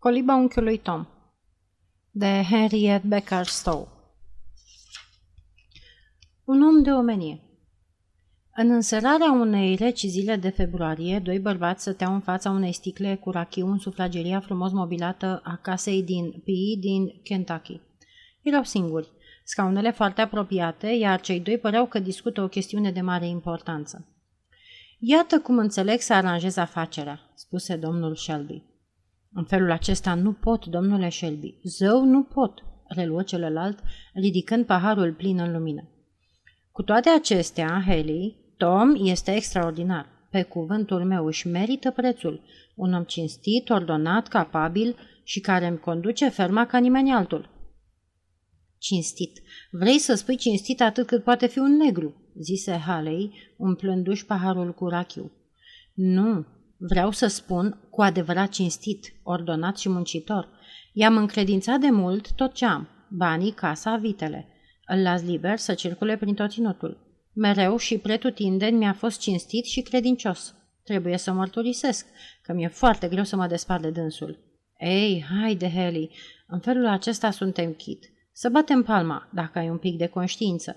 Coliba unchiului Tom de Henriette Becker Stowe Un om de omenie În înserarea unei reci zile de februarie, doi bărbați stăteau în fața unei sticle cu rachiu în sufrageria frumos mobilată a casei din P.E. din Kentucky. Erau singuri, scaunele foarte apropiate, iar cei doi păreau că discută o chestiune de mare importanță. Iată cum înțeleg să aranjez afacerea, spuse domnul Shelby. În felul acesta nu pot, domnule Shelby. Zău nu pot, reluă celălalt, ridicând paharul plin în lumină. Cu toate acestea, Haley, Tom este extraordinar. Pe cuvântul meu își merită prețul. Un om cinstit, ordonat, capabil și care îmi conduce ferma ca nimeni altul. Cinstit. Vrei să spui cinstit atât cât poate fi un negru, zise Haley, umplându-și paharul cu rachiu. Nu, vreau să spun cu adevărat cinstit, ordonat și muncitor. I-am încredințat de mult tot ce am, banii, casa, vitele. Îl las liber să circule prin tot ținutul. Mereu și pretutindeni mi-a fost cinstit și credincios. Trebuie să mărturisesc că mi-e foarte greu să mă despart de dânsul. Ei, haide, Heli, în felul acesta suntem chit. Să batem palma, dacă ai un pic de conștiință.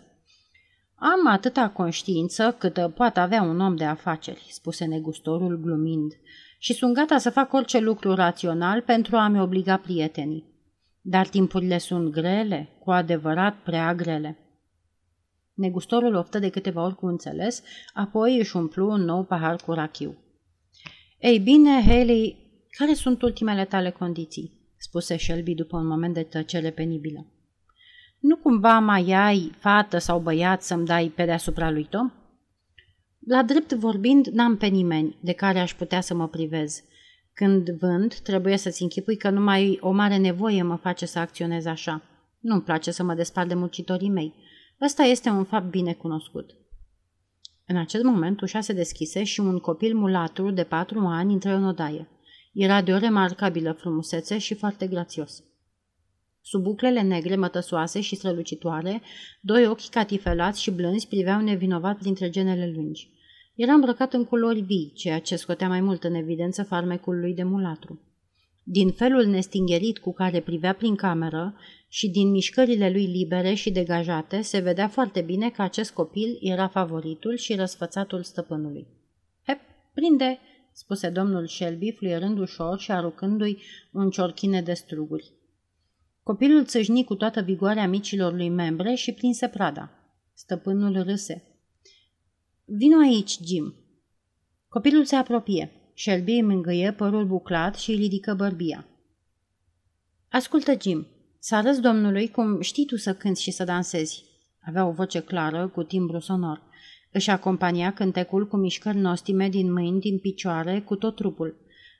Am atâta conștiință cât poate avea un om de afaceri, spuse negustorul glumind, și sunt gata să fac orice lucru rațional pentru a-mi obliga prietenii. Dar timpurile sunt grele, cu adevărat prea grele. Negustorul oftă de câteva ori cu înțeles, apoi își umplu un nou pahar cu rachiu. Ei bine, Haley, care sunt ultimele tale condiții? spuse Shelby după un moment de tăcere penibilă. Nu cumva mai ai fată sau băiat să-mi dai pe deasupra lui Tom? La drept vorbind, n-am pe nimeni de care aș putea să mă privez. Când vând, trebuie să-ți închipui că numai o mare nevoie mă face să acționez așa. Nu-mi place să mă despart de muncitorii mei. Ăsta este un fapt bine cunoscut. În acest moment ușa se deschise și un copil mulatru de patru ani intră în odaie. Era de o remarcabilă frumusețe și foarte grațios. Sub buclele negre, mătăsoase și strălucitoare, doi ochi catifelați și blânzi priveau nevinovat printre genele lungi. Era îmbrăcat în culori vii, ceea ce scotea mai mult în evidență farmecul lui de mulatru. Din felul nestingerit cu care privea prin cameră și din mișcările lui libere și degajate, se vedea foarte bine că acest copil era favoritul și răsfățatul stăpânului. Hep, prinde!" spuse domnul Shelby, fluierând ușor și aruncându-i un ciorchine de struguri. Copilul țâșni cu toată vigoarea micilor lui membre și prinse prada. Stăpânul râse. Vino aici, Jim. Copilul se apropie. Shelby îi mângâie părul buclat și îi ridică bărbia. Ascultă, Jim, să arăți domnului cum știi tu să cânți și să dansezi. Avea o voce clară, cu timbru sonor. Își acompania cântecul cu mișcări nostime din mâini, din picioare, cu tot trupul.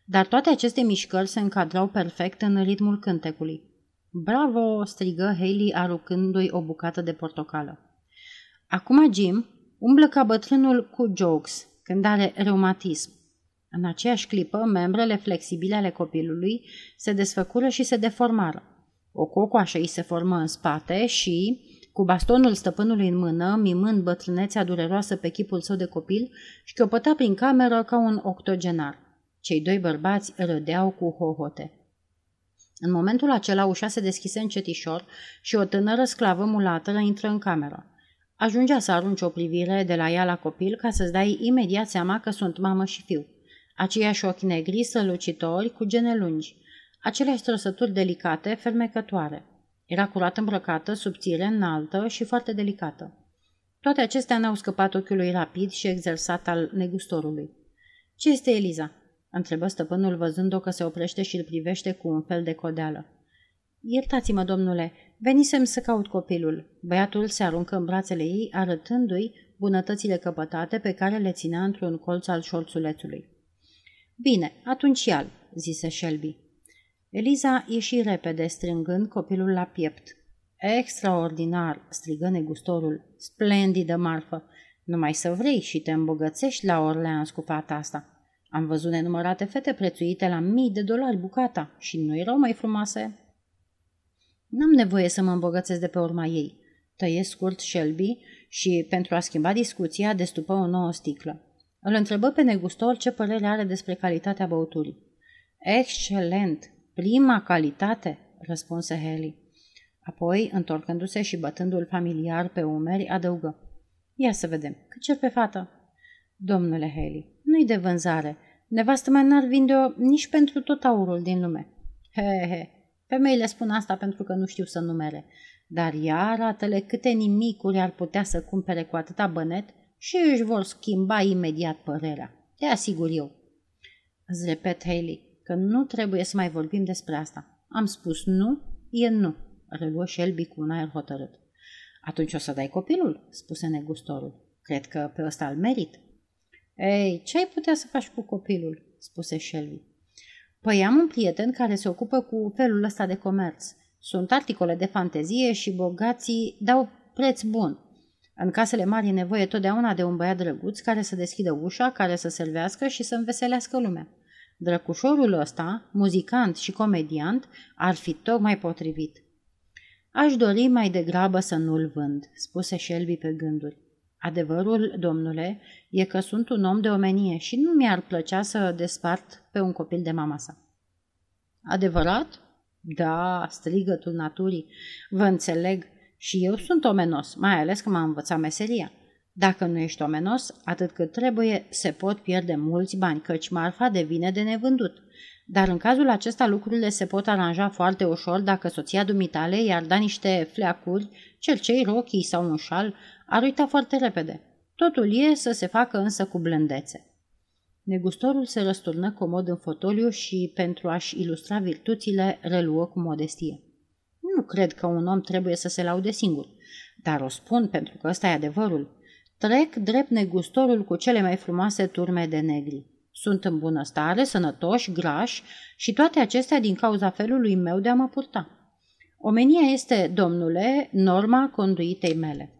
Dar toate aceste mișcări se încadrau perfect în ritmul cântecului. Bravo!" strigă Haley aruncându-i o bucată de portocală. Acum Jim umblă ca bătrânul cu jokes, când are reumatism. În aceeași clipă, membrele flexibile ale copilului se desfăcură și se deformară. O cocoașă îi se formă în spate și, cu bastonul stăpânului în mână, mimând bătrânețea dureroasă pe chipul său de copil, șchiopăta prin cameră ca un octogenar. Cei doi bărbați râdeau cu hohote. În momentul acela ușa se deschise încetișor și o tânără sclavă mulată intră în cameră. Ajungea să arunce o privire de la ea la copil ca să-ți dai imediat seama că sunt mamă și fiu. Aceiași ochi negri sălucitori cu gene lungi. Aceleași trăsături delicate, fermecătoare. Era curat îmbrăcată, subțire, înaltă și foarte delicată. Toate acestea n-au scăpat ochiului rapid și exersat al negustorului. Ce este Eliza?" Întrebă stăpânul văzând-o că se oprește și îl privește cu un fel de codeală. Iertați-mă, domnule, venisem să caut copilul. Băiatul se aruncă în brațele ei, arătându-i bunătățile căpătate pe care le ținea într-un colț al șorțulețului. Bine, atunci al, zise Shelby. Eliza ieși repede, strângând copilul la piept. Extraordinar, strigă negustorul. Splendidă marfă! Numai să vrei și te îmbogățești la Orleans cu fata asta. Am văzut nenumărate fete prețuite la mii de dolari bucata și nu erau mai frumoase. N-am nevoie să mă îmbogățesc de pe urma ei. Tăie scurt Shelby și, pentru a schimba discuția, destupă o nouă sticlă. Îl întrebă pe negustor ce părere are despre calitatea băuturii. Excelent! prima calitate, răspunse Haley. Apoi, întorcându-se și bătându-l familiar pe umeri, adăugă. Ia să vedem, cât cer pe fată? Domnule Haley, nu-i de vânzare. Nevastă mea n-ar vinde-o nici pentru tot aurul din lume. He, he, femeile spun asta pentru că nu știu să numere. Dar ea arată-le câte nimicuri ar putea să cumpere cu atâta bănet și își vor schimba imediat părerea. Te asigur eu. Îți repet, Haley, că nu trebuie să mai vorbim despre asta. Am spus nu, e nu, reluă Shelby cu un aer hotărât. Atunci o să dai copilul, spuse negustorul. Cred că pe ăsta îl merit. Ei, ce ai putea să faci cu copilul? spuse Shelby. Păi am un prieten care se ocupă cu felul ăsta de comerț. Sunt articole de fantezie și bogații dau preț bun. În casele mari e nevoie totdeauna de un băiat drăguț care să deschidă ușa, care să servească și să înveselească lumea. Drăcușorul ăsta, muzicant și comediant, ar fi tocmai potrivit. Aș dori mai degrabă să nu-l vând, spuse Shelby pe gânduri. Adevărul, domnule, e că sunt un om de omenie și nu mi-ar plăcea să despart pe un copil de mama sa. Adevărat? Da, strigătul naturii. Vă înțeleg. Și eu sunt omenos, mai ales că m-am învățat meseria. Dacă nu ești omenos, atât cât trebuie, se pot pierde mulți bani, căci marfa devine de nevândut. Dar în cazul acesta lucrurile se pot aranja foarte ușor dacă soția dumitale i-ar da niște fleacuri, cercei, rochii sau un șal, ar uita foarte repede. Totul e să se facă însă cu blândețe. Negustorul se răsturnă comod în fotoliu și, pentru a-și ilustra virtuțile, reluă cu modestie. Nu cred că un om trebuie să se laude singur, dar o spun pentru că ăsta e adevărul. Trec drept negustorul cu cele mai frumoase turme de negri. Sunt în bunăstare, sănătoși, grași și toate acestea din cauza felului meu de a mă purta. Omenia este, domnule, norma conduitei mele.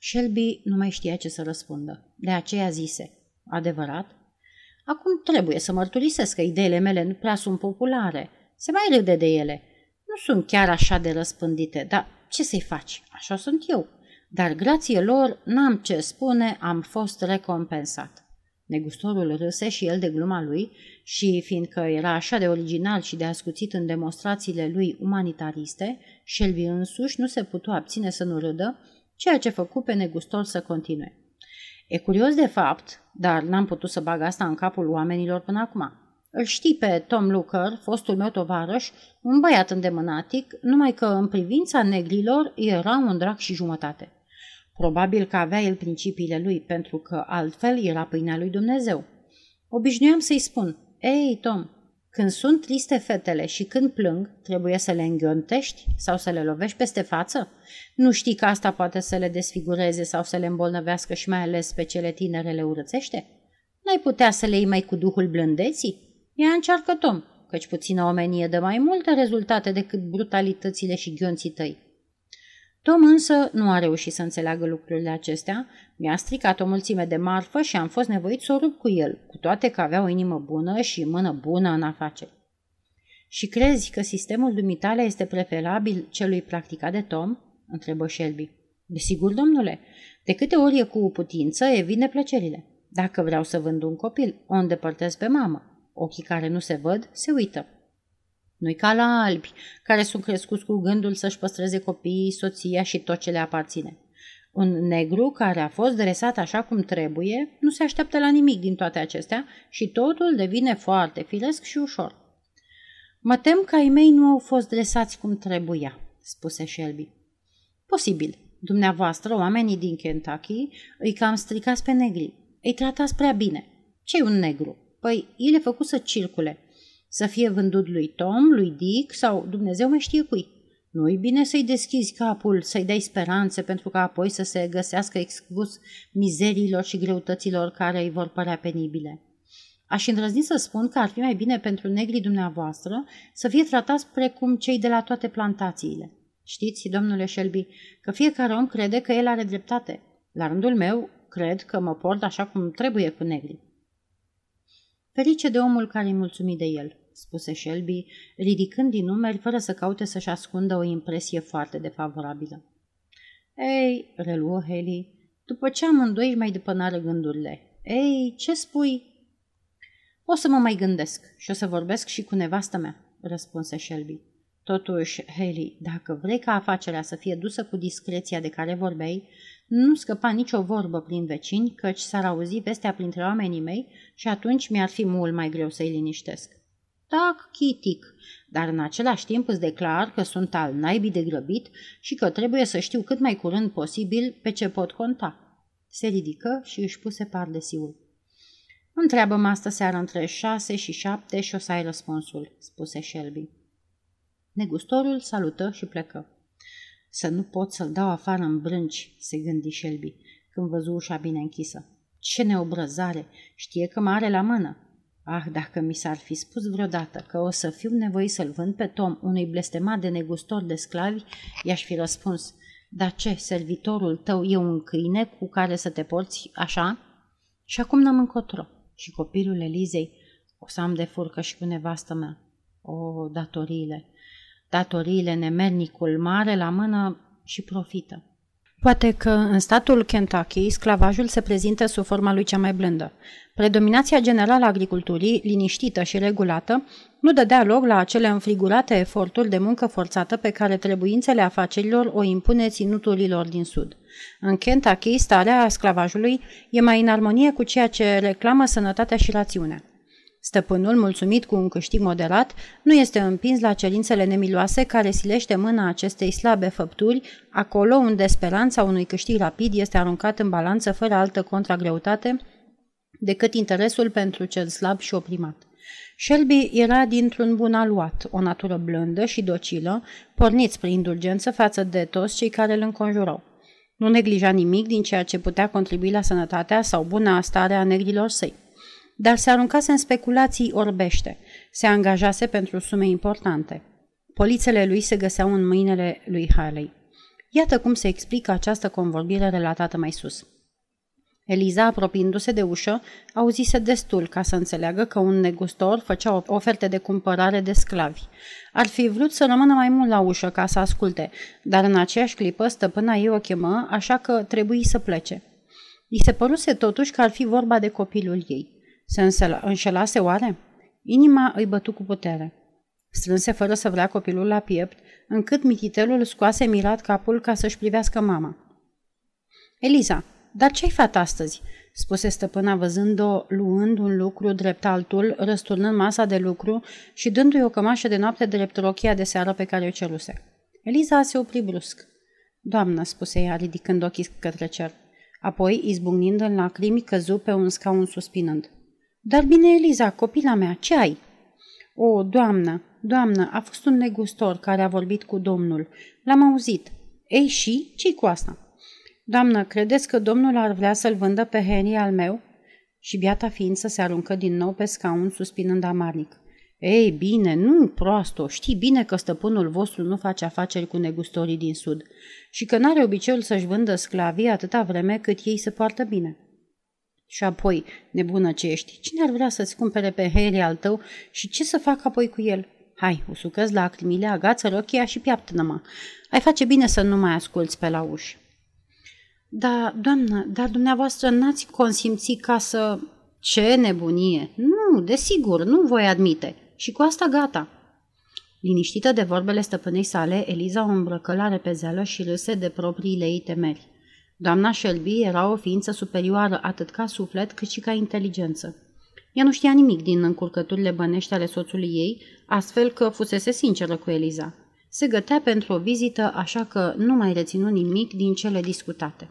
Shelby nu mai știa ce să răspundă. De aceea zise, adevărat? Acum trebuie să mărturisesc că ideile mele nu prea sunt populare. Se mai râde de ele. Nu sunt chiar așa de răspândite, dar ce să-i faci? Așa sunt eu. Dar grație lor n-am ce spune, am fost recompensat. Negustorul râse și el de gluma lui și, fiindcă era așa de original și de ascuțit în demonstrațiile lui umanitariste, Shelby însuși nu se putu abține să nu râdă, ceea ce făcu pe negustor să continue. E curios de fapt, dar n-am putut să bag asta în capul oamenilor până acum. Îl știi pe Tom Looker, fostul meu tovarăș, un băiat îndemânatic, numai că în privința negrilor era un drac și jumătate. Probabil că avea el principiile lui, pentru că altfel era pâinea lui Dumnezeu. Obișnuiam să-i spun, Ei, Tom, când sunt triste fetele și când plâng, trebuie să le înghiontești sau să le lovești peste față? Nu știi că asta poate să le desfigureze sau să le îmbolnăvească și mai ales pe cele tinere le urățește? N-ai putea să le iei mai cu duhul blândeții? Ea încearcă, Tom, căci puțină omenie dă mai multe rezultate decât brutalitățile și ghionții tăi. Tom însă nu a reușit să înțeleagă lucrurile acestea, mi-a stricat o mulțime de marfă și am fost nevoit să o rup cu el, cu toate că avea o inimă bună și mână bună în afaceri. Și crezi că sistemul dumitale este preferabil celui practicat de Tom? întrebă Shelby. Desigur, domnule. De câte ori e cu putință, evit plăcerile. Dacă vreau să vând un copil, o îndepărtez pe mamă. Ochii care nu se văd, se uită. Nu-i ca la albi, care sunt crescuți cu gândul să-și păstreze copiii, soția și tot ce le aparține. Un negru care a fost dresat așa cum trebuie nu se așteaptă la nimic din toate acestea și totul devine foarte firesc și ușor. Mă tem că ai mei nu au fost dresați cum trebuia, spuse Shelby. Posibil. Dumneavoastră, oamenii din Kentucky, îi cam stricați pe negri. Îi tratați prea bine. ce un negru? Păi, el e făcut să circule. Să fie vândut lui Tom, lui Dick sau Dumnezeu mai știe cui. Nu-i bine să-i deschizi capul, să-i dai speranțe pentru ca apoi să se găsească expus mizeriilor și greutăților care îi vor părea penibile. Aș îndrăzni să spun că ar fi mai bine pentru negrii dumneavoastră să fie tratați precum cei de la toate plantațiile. Știți, domnule Shelby, că fiecare om crede că el are dreptate. La rândul meu, cred că mă port așa cum trebuie cu negrii. Ferice de omul care îi mulțumit de el spuse Shelby, ridicând din numeri fără să caute să-și ascundă o impresie foarte defavorabilă. Ei, reluă Haley, după ce amândoi își mai depănară gândurile. Ei, ce spui? O să mă mai gândesc și o să vorbesc și cu nevastă mea. răspunse Shelby. Totuși, Haley, dacă vrei ca afacerea să fie dusă cu discreția de care vorbeai, nu scăpa nicio vorbă prin vecini, căci s-ar auzi vestea printre oamenii mei și atunci mi-ar fi mult mai greu să-i liniștesc. Tac, chitic, dar în același timp îți declar că sunt al naibii de grăbit și că trebuie să știu cât mai curând posibil pe ce pot conta. Se ridică și își puse pardesiul. Întreabă-mă astă seară între șase și șapte și o să ai răspunsul, spuse Shelby. Negustorul salută și plecă. Să nu pot să-l dau afară în brânci, se gândi Shelby, când văzu ușa bine închisă. Ce neobrăzare! Știe că mă are la mână. Ah, dacă mi s-ar fi spus vreodată că o să fiu nevoit să-l vând pe Tom unui blestemat de negustor de sclavi, i-aș fi răspuns, dar ce, servitorul tău e un câine cu care să te porți așa? Și acum n-am încotro. Și copilul Elizei, o să am de furcă și cu nevastă mea. O, datoriile. Datoriile, nemernicul mare la mână și profită. Poate că în statul Kentucky sclavajul se prezintă sub forma lui cea mai blândă. Predominația generală a agriculturii, liniștită și regulată, nu dădea loc la acele înfrigurate eforturi de muncă forțată pe care trebuințele afacerilor o impune ținuturilor din sud. În Kentucky, starea sclavajului e mai în armonie cu ceea ce reclamă sănătatea și rațiunea. Stăpânul, mulțumit cu un câștig moderat, nu este împins la cerințele nemiloase care silește mâna acestei slabe făpturi, acolo unde speranța unui câștig rapid este aruncat în balanță fără altă contragreutate decât interesul pentru cel slab și oprimat. Shelby era dintr-un bun aluat, o natură blândă și docilă, porniți prin indulgență față de toți cei care îl înconjurau. Nu neglija nimic din ceea ce putea contribui la sănătatea sau buna stare a negrilor săi dar se aruncase în speculații orbește. Se angajase pentru sume importante. Polițele lui se găseau în mâinile lui Harley. Iată cum se explică această convorbire relatată mai sus. Eliza, apropiindu-se de ușă, auzise destul ca să înțeleagă că un negustor făcea oferte de cumpărare de sclavi. Ar fi vrut să rămână mai mult la ușă ca să asculte, dar în aceeași clipă stăpâna ei o chemă, așa că trebuie să plece. I se păruse totuși că ar fi vorba de copilul ei. Se înșelase oare? Inima îi bătu cu putere. Strânse fără să vrea copilul la piept, încât mititelul scoase mirat capul ca să-și privească mama. Eliza, dar ce-ai fat astăzi?" spuse stăpâna văzând-o luând un lucru drept altul, răsturnând masa de lucru și dându-i o cămașă de noapte drept rochia de seară pe care o ceruse. Eliza se opri brusc. Doamnă, spuse ea, ridicând ochii către cer. Apoi, izbucnind în lacrimi, căzu pe un scaun suspinând. Dar bine, Eliza, copila mea, ce ai?" O, doamnă, doamnă, a fost un negustor care a vorbit cu domnul. L-am auzit. Ei și? ce cu asta?" Doamnă, credeți că domnul ar vrea să-l vândă pe Henry al meu?" Și biata ființă se aruncă din nou pe scaun, suspinând amarnic. Ei, bine, nu, proasto, știi bine că stăpânul vostru nu face afaceri cu negustorii din sud și că n-are obiceiul să-și vândă sclavii atâta vreme cât ei se poartă bine. Și apoi, nebună ce ești, cine ar vrea să-ți cumpere pe Harry al tău și ce să fac apoi cu el? Hai, usucă-ți lacrimile, agață rochia și piaptă-mă. Ai face bine să nu mai asculți pe la uși. Da, doamnă, dar dumneavoastră n-ați consimțit ca să... Ce nebunie! Nu, desigur, nu voi admite. Și cu asta gata. Liniștită de vorbele stăpânei sale, Eliza o îmbrăcă la repezeală și râse de propriile ei temeri. Doamna Shelby era o ființă superioară atât ca suflet cât și ca inteligență. Ea nu știa nimic din încurcăturile bănești ale soțului ei, astfel că fusese sinceră cu Eliza. Se gătea pentru o vizită, așa că nu mai reținu nimic din cele discutate.